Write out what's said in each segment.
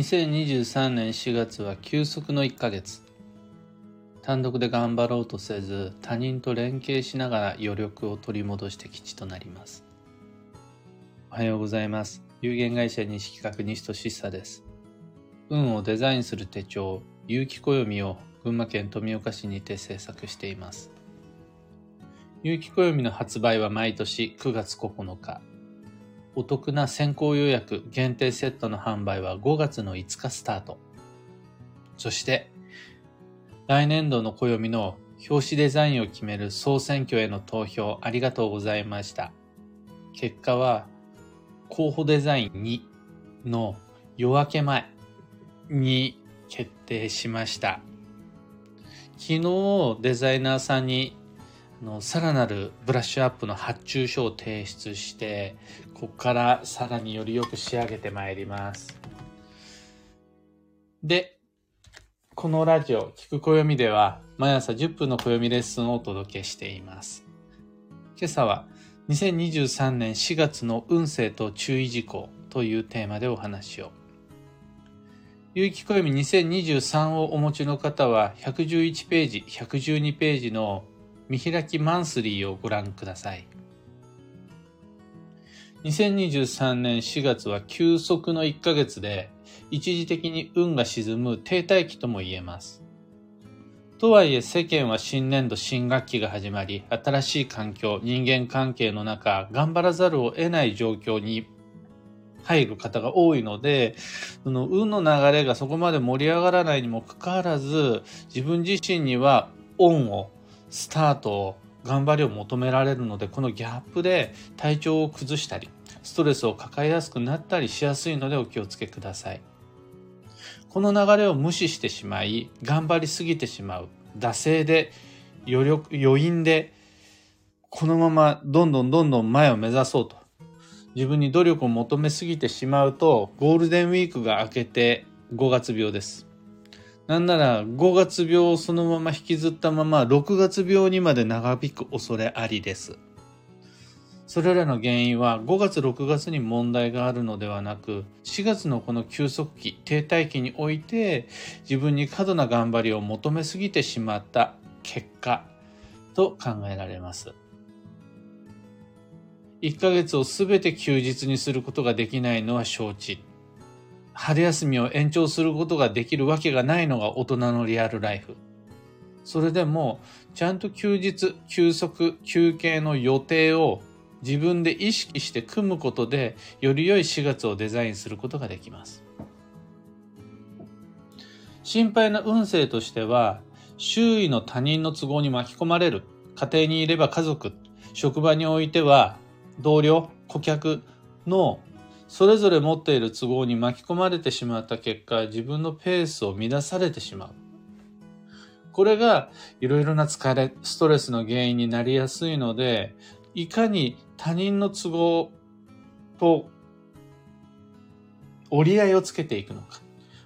2023年4月は休息の1ヶ月。単独で頑張ろうとせず他人と連携しながら余力を取り戻して基地となります。おはようございます。有限会社西企画西俊久です。運をデザインする手帳有機暦を群馬県富岡市にて制作しています。有機暦の発売は毎年9月9日。お得な先行予約限定セットの販売は5月の5日スタート。そして、来年度の暦の表紙デザインを決める総選挙への投票ありがとうございました。結果は、候補デザイン2の夜明け前に決定しました。昨日デザイナーさんにのさらなるブラッシュアップの発注書を提出してここからさらによりよく仕上げてまいります。でこのラジオ聞く暦では毎朝10分の暦レッスンをお届けしています。今朝は2023年4月の運勢と注意事項というテーマでお話を。有機暦2023をお持ちの方は111ページ、112ページの見開きマンスリーをご覧ください。2023年4月は休息の1ヶ月で、一時的に運が沈む停滞期とも言えます。とはいえ世間は新年度新学期が始まり、新しい環境、人間関係の中、頑張らざるを得ない状況に入る方が多いので、その運の流れがそこまで盛り上がらないにもかかわらず、自分自身には恩をスタート頑張りを求められるのでこのギャップで体調を崩したりストレスを抱えやすくなったりしやすいのでお気をつけください。この流れを無視してしまい頑張りすぎてしまう惰性で余力余韻でこのままどんどんどんどん前を目指そうと。自分に努力を求めすぎてしまうとゴールデンウィークが明けて5月病です。なんなら5月病をそのまま引きずったまま6月病にまで長引く恐れありです。それらの原因は5月6月に問題があるのではなく4月のこの休息期停滞期において自分に過度な頑張りを求めすぎてしまった結果と考えられます。1ヶ月を全て休日にすることができないのは承知。春休みを延長することができるわけがないのが大人のリアルライフ。それでも、ちゃんと休日、休息、休憩の予定を自分で意識して組むことで、より良い4月をデザインすることができます。心配な運勢としては、周囲の他人の都合に巻き込まれる。家庭にいれば家族、職場においては同僚、顧客のそれぞれ持っている都合に巻き込まれてしまった結果、自分のペースを乱されてしまう。これがいろいろな疲れ、ストレスの原因になりやすいので、いかに他人の都合と折り合いをつけていくのか、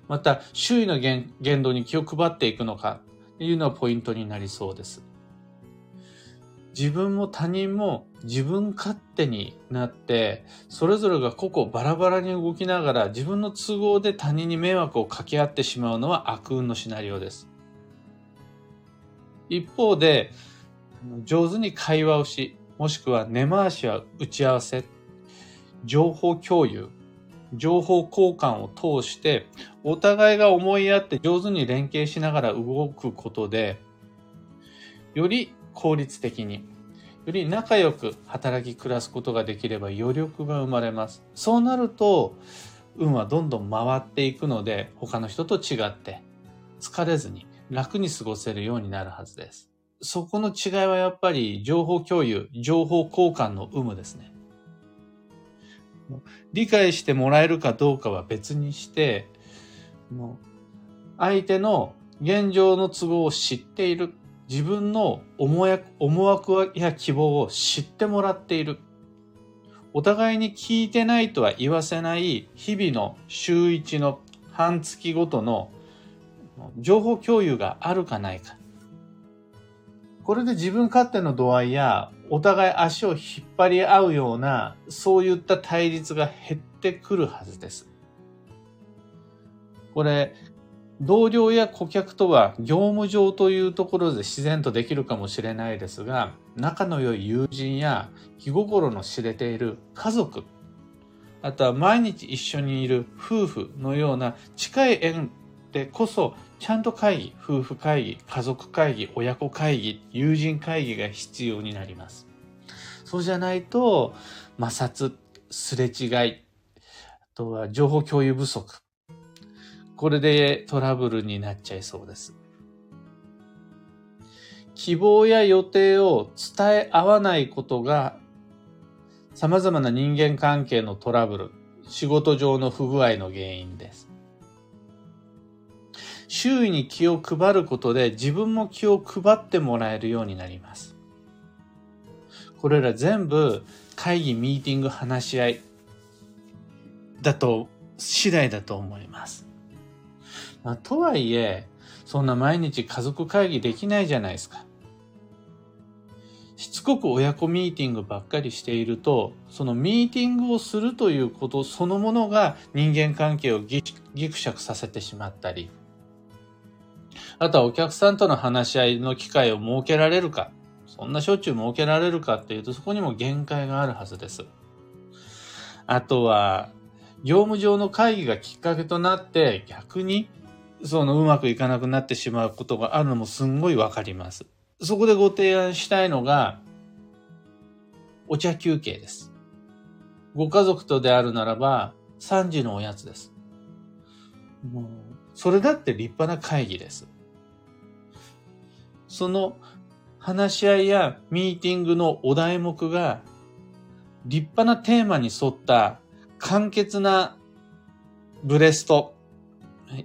また周囲の言動に気を配っていくのかというのはポイントになりそうです。自分も他人も自分勝手になって、それぞれが個々バラバラに動きながら自分の都合で他人に迷惑を掛け合ってしまうのは悪運のシナリオです。一方で、上手に会話をし、もしくは根回しは打ち合わせ、情報共有、情報交換を通して、お互いが思い合って上手に連携しながら動くことで、より効率的に、より仲良く働き暮らすことができれば余力が生まれます。そうなると、運はどんどん回っていくので、他の人と違って疲れずに楽に過ごせるようになるはずです。そこの違いはやっぱり情報共有、情報交換の有無ですね。理解してもらえるかどうかは別にして、相手の現状の都合を知っている。自分の思惑や希望を知ってもらっている。お互いに聞いてないとは言わせない日々の週一の半月ごとの情報共有があるかないか。これで自分勝手の度合いやお互い足を引っ張り合うようなそういった対立が減ってくるはずです。これ、同僚や顧客とは業務上というところで自然とできるかもしれないですが、仲の良い友人や気心の知れている家族、あとは毎日一緒にいる夫婦のような近い縁でこそ、ちゃんと会議、夫婦会議、家族会議、親子会議、友人会議が必要になります。そうじゃないと、摩擦、すれ違い、あとは情報共有不足、これでトラブルになっちゃいそうです。希望や予定を伝え合わないことが様々な人間関係のトラブル、仕事上の不具合の原因です。周囲に気を配ることで自分も気を配ってもらえるようになります。これら全部会議、ミーティング、話し合いだと、次第だと思います。まあ、とはいえ、そんな毎日家族会議できないじゃないですか。しつこく親子ミーティングばっかりしていると、そのミーティングをするということそのものが人間関係をぎくしゃくさせてしまったり、あとはお客さんとの話し合いの機会を設けられるか、そんなしょっちゅう設けられるかっていうと、そこにも限界があるはずです。あとは、業務上の会議がきっかけとなって逆にそのうまくいかなくなってしまうことがあるのもすんごいわかります。そこでご提案したいのが、お茶休憩です。ご家族とであるならば、3時のおやつです。もう、それだって立派な会議です。その話し合いやミーティングのお題目が立派なテーマに沿った簡潔なブレスト、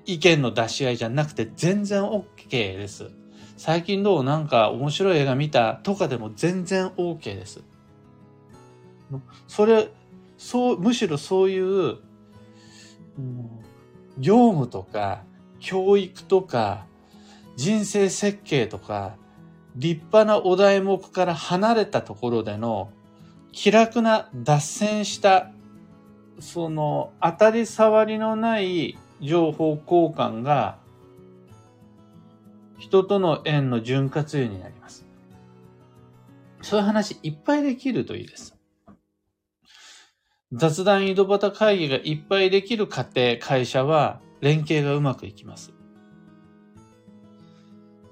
意見の出し合いじゃなくて全然 OK です。最近どうなんか面白い映画見たとかでも全然 OK です。それ、そう、むしろそういう、業務とか、教育とか、人生設計とか、立派なお題目から離れたところでの気楽な脱線したその当たり障りのない情報交換が人との縁の潤滑油になります。そういう話いっぱいできるといいです。雑談井戸端会議がいっぱいできる家庭、会社は連携がうまくいきます。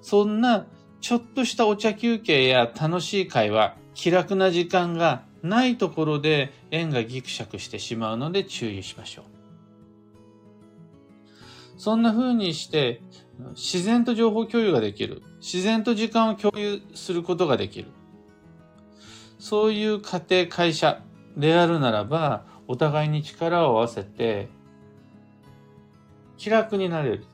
そんなちょっとしたお茶休憩や楽しい会話、気楽な時間がないところで円がギクシャクしてしまうので注意しましょう。そんな風にして自然と情報共有ができる。自然と時間を共有することができる。そういう家庭、会社であるならば、お互いに力を合わせて、気楽になれる。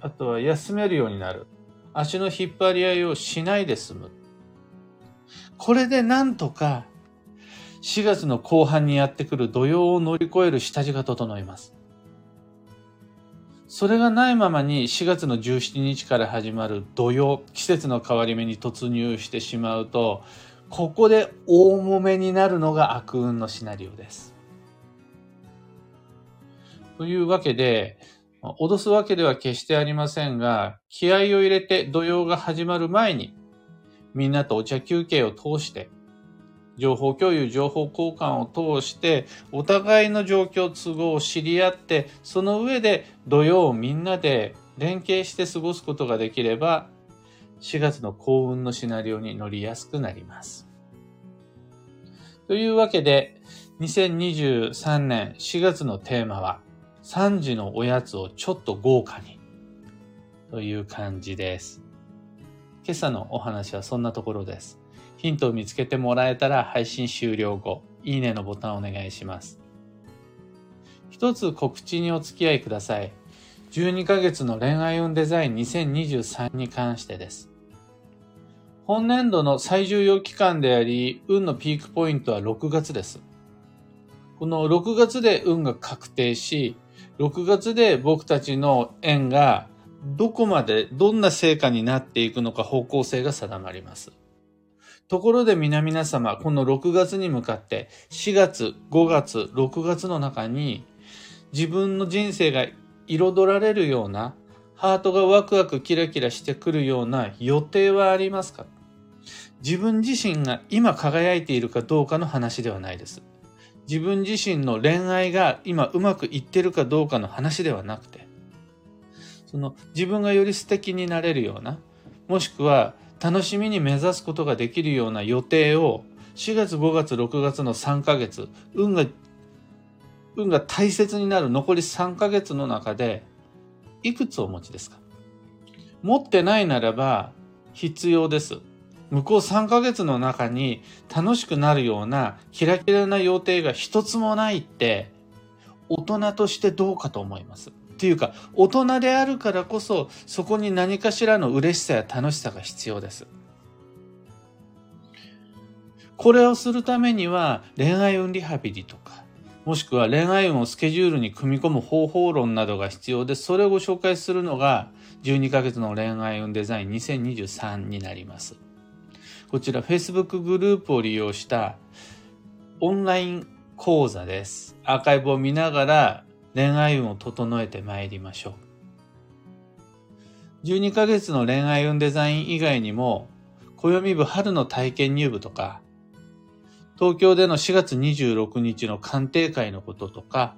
あとは休めるようになる。足の引っ張り合いをしないで済む。これでなんとか4月の後半にやってくる土曜を乗り越える下地が整います。それがないままに4月の17日から始まる土曜、季節の変わり目に突入してしまうと、ここで大揉めになるのが悪運のシナリオです。というわけで、脅すわけでは決してありませんが、気合を入れて土曜が始まる前に、みんなとお茶休憩を通して、情報共有、情報交換を通して、お互いの状況、都合を知り合って、その上で土曜をみんなで連携して過ごすことができれば、4月の幸運のシナリオに乗りやすくなります。というわけで、2023年4月のテーマは、3時のおやつをちょっと豪華にという感じです。今朝のお話はそんなところです。ヒントを見つけてもらえたら配信終了後、いいねのボタンをお願いします。一つ告知にお付き合いください。12ヶ月の恋愛運デザイン2023に関してです。本年度の最重要期間であり、運のピークポイントは6月です。この6月で運が確定し、6月で僕たちの縁がどこまでどんな成果になっていくのか方向性が定まります。ところで皆々様、この6月に向かって4月、5月、6月の中に自分の人生が彩られるような、ハートがワクワクキラキラしてくるような予定はありますか？自分自身が今輝いているかどうかの話ではないです。自分自身の恋愛が今うまくいってるかどうかの話ではなくて、その自分がより素敵になれるような、もしくは楽しみに目指すことができるような予定を4月、5月、6月の3ヶ月、運が、運が大切になる残り3ヶ月の中で、いくつお持ちですか？持ってないならば必要です。向こう3ヶ月の中に楽しくなるようなキラキラな予定が一つもないって、大人としてどうかと思います。っていうか、大人であるからこそ、そこに何かしらの嬉しさや楽しさが必要です。これをするためには、恋愛運リハビリとか、もしくは恋愛運をスケジュールに組み込む方法論などが必要で、それをご紹介するのが、12ヶ月の恋愛運デザイン2023になります。こちら Facebook グループを利用したオンライン講座です。アーカイブを見ながら恋愛運を整えてまいりましょう。12ヶ月の恋愛運デザイン以外にも、暦部春の体験入部とか、東京での4月26日の鑑定会のこととか、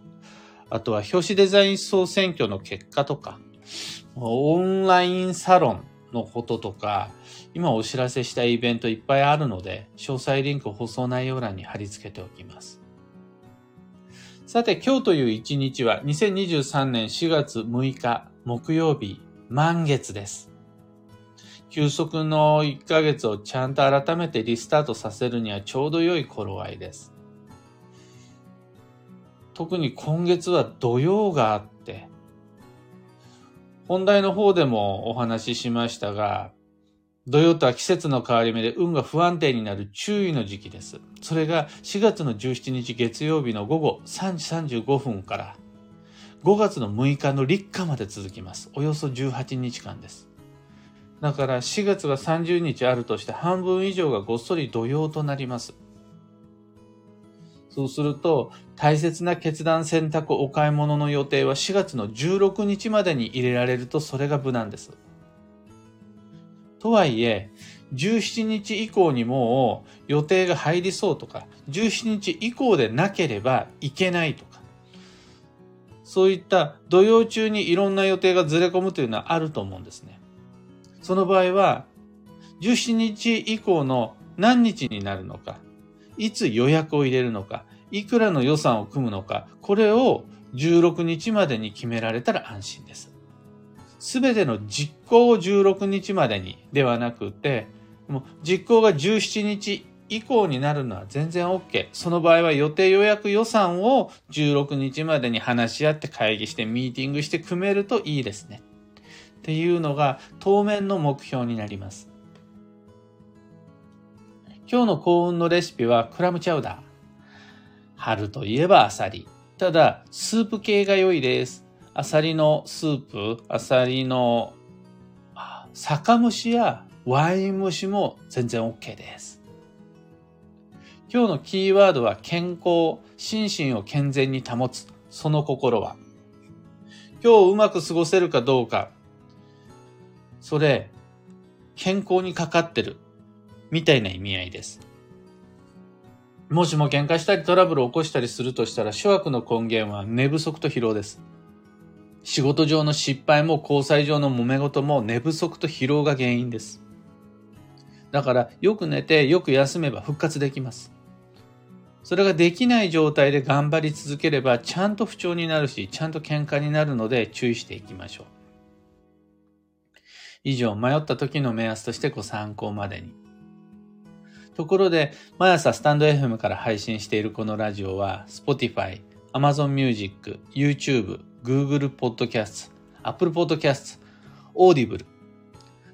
あとは表紙デザイン総選挙の結果とか、オンラインサロンのこととか、今お知らせしたイベントいっぱいあるので、詳細リンク放送内容欄に貼り付けておきます。さて、今日という一日は2023年4月6日木曜日、満月です。休息の1ヶ月をちゃんと改めてリスタートさせるにはちょうど良い頃合いです。特に今月は土曜があって、本題の方でもお話ししましたが、土曜とは季節の変わり目で運が不安定になる注意の時期です。それが4月の17日月曜日の午後3時35分から5月の6日の立夏まで続きます。およそ18日間です。だから4月が30日あるとして半分以上がごっそり土曜となります。そうすると、大切な決断選択お買い物の予定は4月の16日までに入れられるとそれが無難です。とはいえ、17日以降にもう予定が入りそうとか、17日以降でなければいけないとか、そういった土曜中にいろんな予定がずれ込むというのはあると思うんですね。その場合は、17日以降の何日になるのか、いつ予約を入れるのか、いくらの予算を組むのか、これを16日までに決められたら安心です。すべての実行を16日までにではなくて、もう実行が17日以降になるのは全然 OK。その場合は予定予約予算を16日までに話し合って会議してミーティングして組めるといいですね。っていうのが当面の目標になります。今日の幸運のレシピはクラムチャウダー。春といえばアサリ。ただ、スープ系が良いです。アサリのスープ、アサリの酒蒸しやワイン蒸しも全然 OK です。今日のキーワードは健康、心身を健全に保つ。その心は。今日うまく過ごせるかどうか。それ、健康にかかってる。みたいな意味合いです。もしも喧嘩したりトラブルを起こしたりするとしたら諸悪の根源は寝不足と疲労です。仕事上の失敗も交際上の揉め事も寝不足と疲労が原因です。だからよく寝てよく休めば復活できます。それができない状態で頑張り続ければちゃんと不調になるし、ちゃんと喧嘩になるので注意していきましょう。以上、迷った時の目安としてご参考までに。ところで、毎朝スタンド FM から配信しているこのラジオは、Spotify、Amazon Music、YouTube、Google Podcast、Apple Podcast、Audible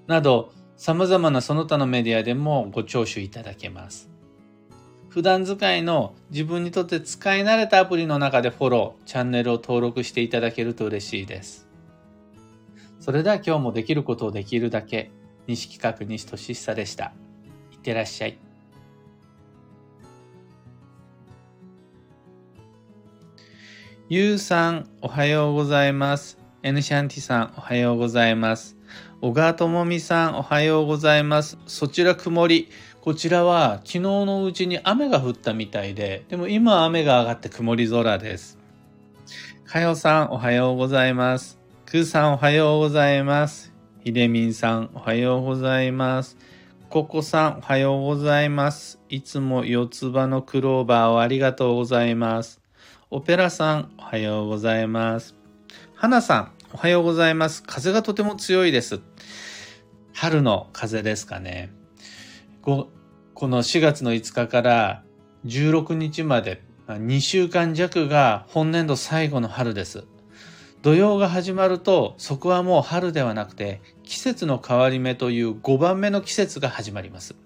など、様々なその他のメディアでもご聴取いただけます。普段使いの自分にとって使い慣れたアプリの中でフォロー、チャンネルを登録していただけると嬉しいです。それでは今日もできることをできるだけ、西企画西俊久でした。いってらっしゃい。ゆうさん、おはようございます。エヌシャンティさん、おはようございます。小川智美さん、おはようございます。そちら曇り。こちらは昨日のうちに雨が降ったみたいで、でも今雨が上がって曇り空です。かよさん、おはようございます。くーさん、おはようございます。ひでみんさん、おはようございます。ここさん、おはようございます。いつも四つ葉のクローバーをありがとうございます。オペラさん、おはようございます。はなさん、おはようございます。風がとても強いです。春の風ですかね。この4月の5日から16日まで2週間弱が本年度最後の春です。土曜が始まるとそこはもう春ではなくて季節の変わり目という5番目の季節が始まります。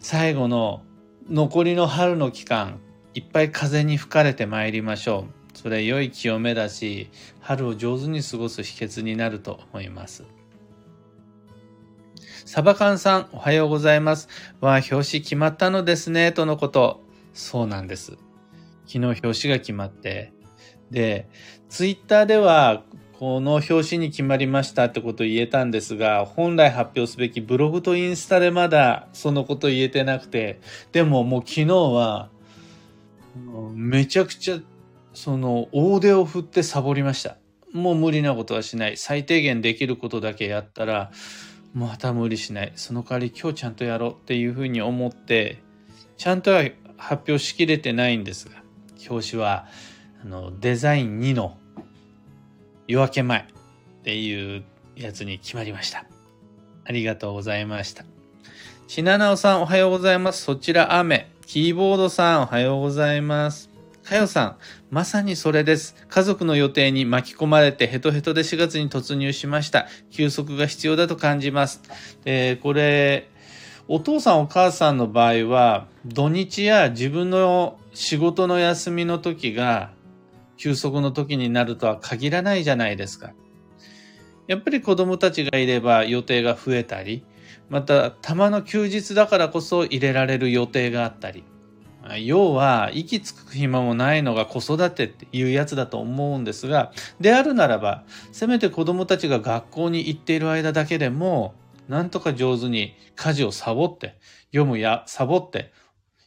最後の残りの春の期間いっぱい風に吹かれてまいりましょう。それ良い清めだし春を上手に過ごす秘訣になると思います。サバカンさん、おはようございます。わあ、表紙決まったのですね、とのこと。そうなんです。昨日表紙が決まって、で、ツイッターでは、この表紙に決まりましたってことを言えたんですが、本来発表すべきブログとインスタでまだそのこと言えてなくて、でももう昨日は、めちゃくちゃ、その、大手を振ってサボりました。もう無理なことはしない。最低限できることだけやったら、また無理しない。その代わり今日ちゃんとやろうっていうふうに思って、ちゃんとは発表しきれてないんですが、表紙はあのデザイン2の夜明け前っていうやつに決まりました。ありがとうございました。しななおさんおはようございます。そちら雨。キーボードさんおはようございます。かよさん、まさにそれです。家族の予定に巻き込まれてヘトヘトで4月に突入しました。休息が必要だと感じます。で、これ、お父さんお母さんの場合は土日や自分の仕事の休みの時が休息の時になるとは限らないじゃないですか。やっぱり子供たちがいれば予定が増えたり、また、たまの休日だからこそ入れられる予定があったり。要は、息つく暇もないのが子育てっていうやつだと思うんですが、であるならば、せめて子供たちが学校に行っている間だけでも、なんとか上手に家事をサボって、読むやサボって、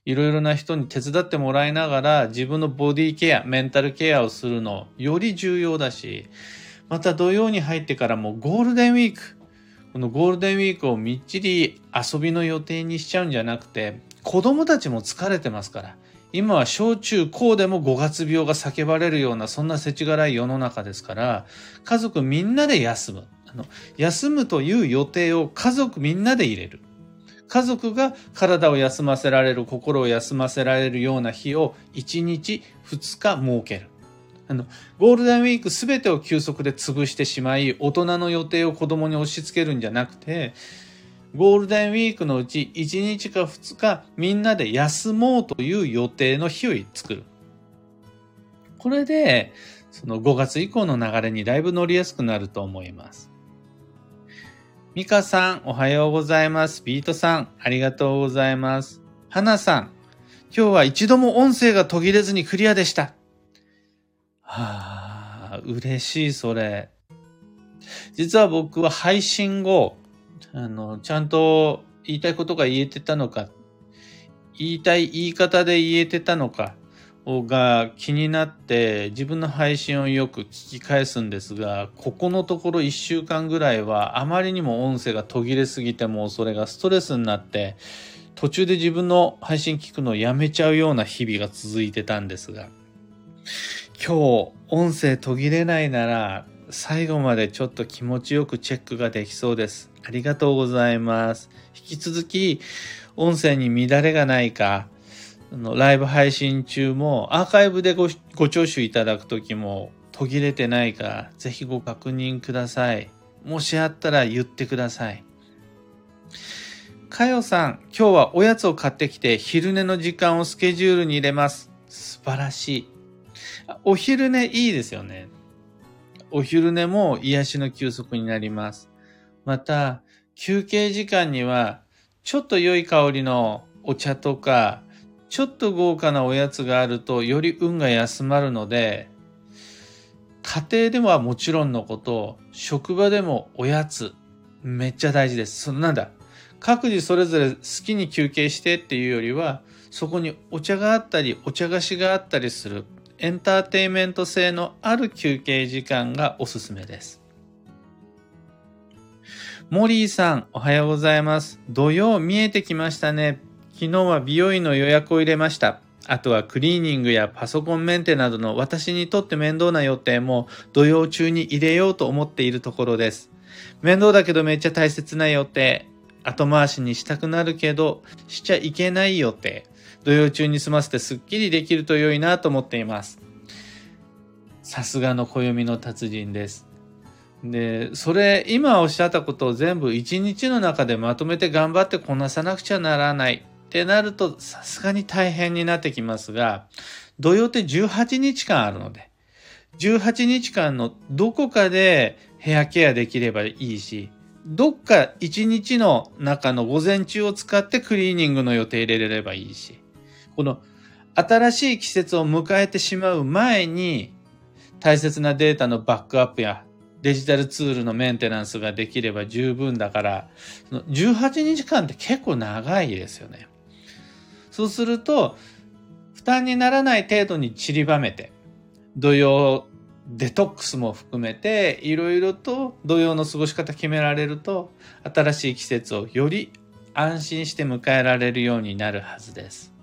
いろいろな人に手伝ってもらいながら自分のボディケア、メンタルケアをするのより重要だし、また土曜に入ってからもゴールデンウィーク、このゴールデンウィークをみっちり遊びの予定にしちゃうんじゃなくて、子供たちも疲れてますから、今は小中高でも5月病が叫ばれるようなそんな世知辛い世の中ですから、家族みんなで休む。あの、休むという予定を家族みんなで入れる。家族が体を休ませられる、心を休ませられるような日を1日2日設ける。あの、ゴールデンウィークすべてを休息で潰してしまい、大人の予定を子供に押し付けるんじゃなくて、ゴールデンウィークのうち1日か2日みんなで休もうという予定の日を作る。これで、その5月以降の流れにだいぶ乗りやすくなると思います。ミカさん、おはようございます。ビートさん、ありがとうございます。ハナさん、今日は一度も音声が途切れずにクリアでした。はあ、嬉しい、それ。実は僕は配信後、あの、ちゃんと言いたいことが言えてたのか、言いたい言い方で言えてたのか、が気になって自分の配信をよく聞き返すんですが、ここのところ1週間ぐらいはあまりにも音声が途切れすぎてもそれがストレスになって途中で自分の配信聞くのをやめちゃうような日々が続いてたんですが、今日音声途切れないなら最後までちょっと気持ちよくチェックができそうです。ありがとうございます。引き続き音声に乱れがないか、のライブ配信中もアーカイブでごご聴取いただくときも途切れてないかぜひご確認ください。もしあったら言ってください。かよさん、今日はおやつを買ってきて昼寝の時間をスケジュールに入れます。素晴らしい。お昼寝いいですよね。お昼寝も癒しの休息になります。また、休憩時間には、ちょっと良い香りのお茶とか、ちょっと豪華なおやつがあるとより運が休まるので、家庭でもはもちろんのこと、職場でもおやつ、めっちゃ大事です。そのなんだ、各自それぞれ好きに休憩してっていうよりは、そこにお茶があったり、お茶菓子があったりする、エンターテインメント性のある休憩時間がおすすめです。モリーさん、おはようございます。土曜見えてきましたね。昨日は美容院の予約を入れました。あとはクリーニングやパソコンメンテなどの私にとって面倒な予定も土曜中に入れようと思っているところです。面倒だけどめっちゃ大切な予定。後回しにしたくなるけど、しちゃいけない予定。土曜中に済ませてスッキリできると良いなと思っています。さすがの暦の達人です。で、それ、今おっしゃったことを全部一日の中でまとめて頑張ってこなさなくちゃならない。ってなると、さすがに大変になってきますが、土曜って18日間あるので、18日間のどこかでヘアケアできればいいし、どっか1日の中の午前中を使ってクリーニングの予定入れればいいし、この新しい季節を迎えてしまう前に大切なデータのバックアップやデジタルツールのメンテナンスができれば十分だから、18日間って結構長いですよね。そうすると、負担にならない程度に散りばめて、土曜デトックスも含めて、いろいろと土曜の過ごし方決められると、新しい季節をより安心して迎えられるようになるはずです。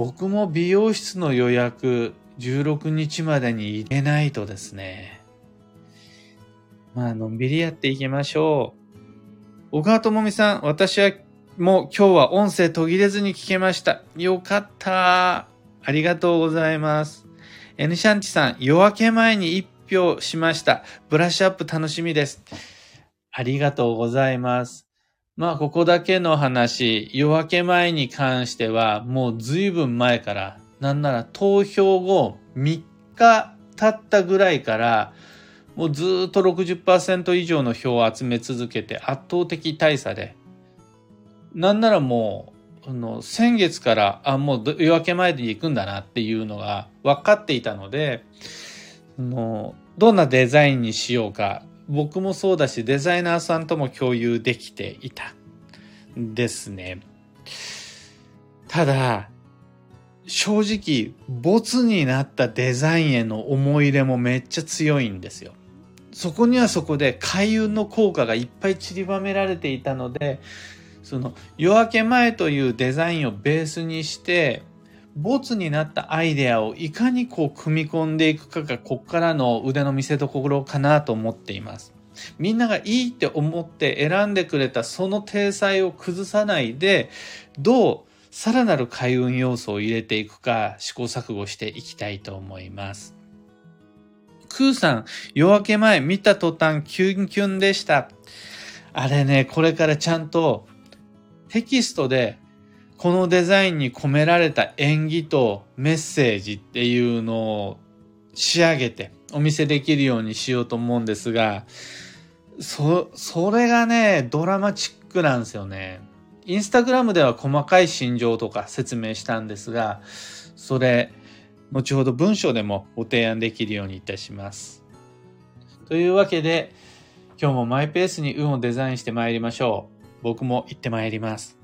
僕も美容室の予約16日までに入れないとですね。まあ、のんびりやっていきましょう。小川智美さん、私はもう今日は音声途切れずに聞けました。よかった。ありがとうございます。N シャンチさん、夜明け前に一票しました。ブラッシュアップ楽しみです。ありがとうございます。まあ、ここだけの話、夜明け前に関しては、もう随分前から、なんなら投票後3日経ったぐらいから、もうずっと60%以上の票を集め続けて圧倒的大差で、なんならもう、あの、先月から、あ、もう夜明け前で行くんだなっていうのが分かっていたので、の、どんなデザインにしようか、僕もそうだし、デザイナーさんとも共有できていた。ですね。ただ、正直、ボツになったデザインへの思い入れもめっちゃ強いんですよ。そこにはそこで開運の効果がいっぱい散りばめられていたので、その夜明け前というデザインをベースにして、ボツになったアイデアをいかにこう組み込んでいくかがこっからの腕の見せ所かなと思っています。みんながいいって思って選んでくれたその体裁を崩さないで、どうさらなる開運要素を入れていくか試行錯誤していきたいと思います。クーさん、夜明け前見た途端キュンキュンでした。あれね、これからちゃんとテキストでこのデザインに込められた演技とメッセージっていうのを仕上げてお見せできるようにしようと思うんですが、そ、それがね、ドラマチックなんですよね。インスタグラムでは細かい心情とか説明したんですが、それ、後ほど文章でもご提案できるようにいたします。というわけで、今日もマイペースに運をデザインして参りましょう。僕も行ってまいります。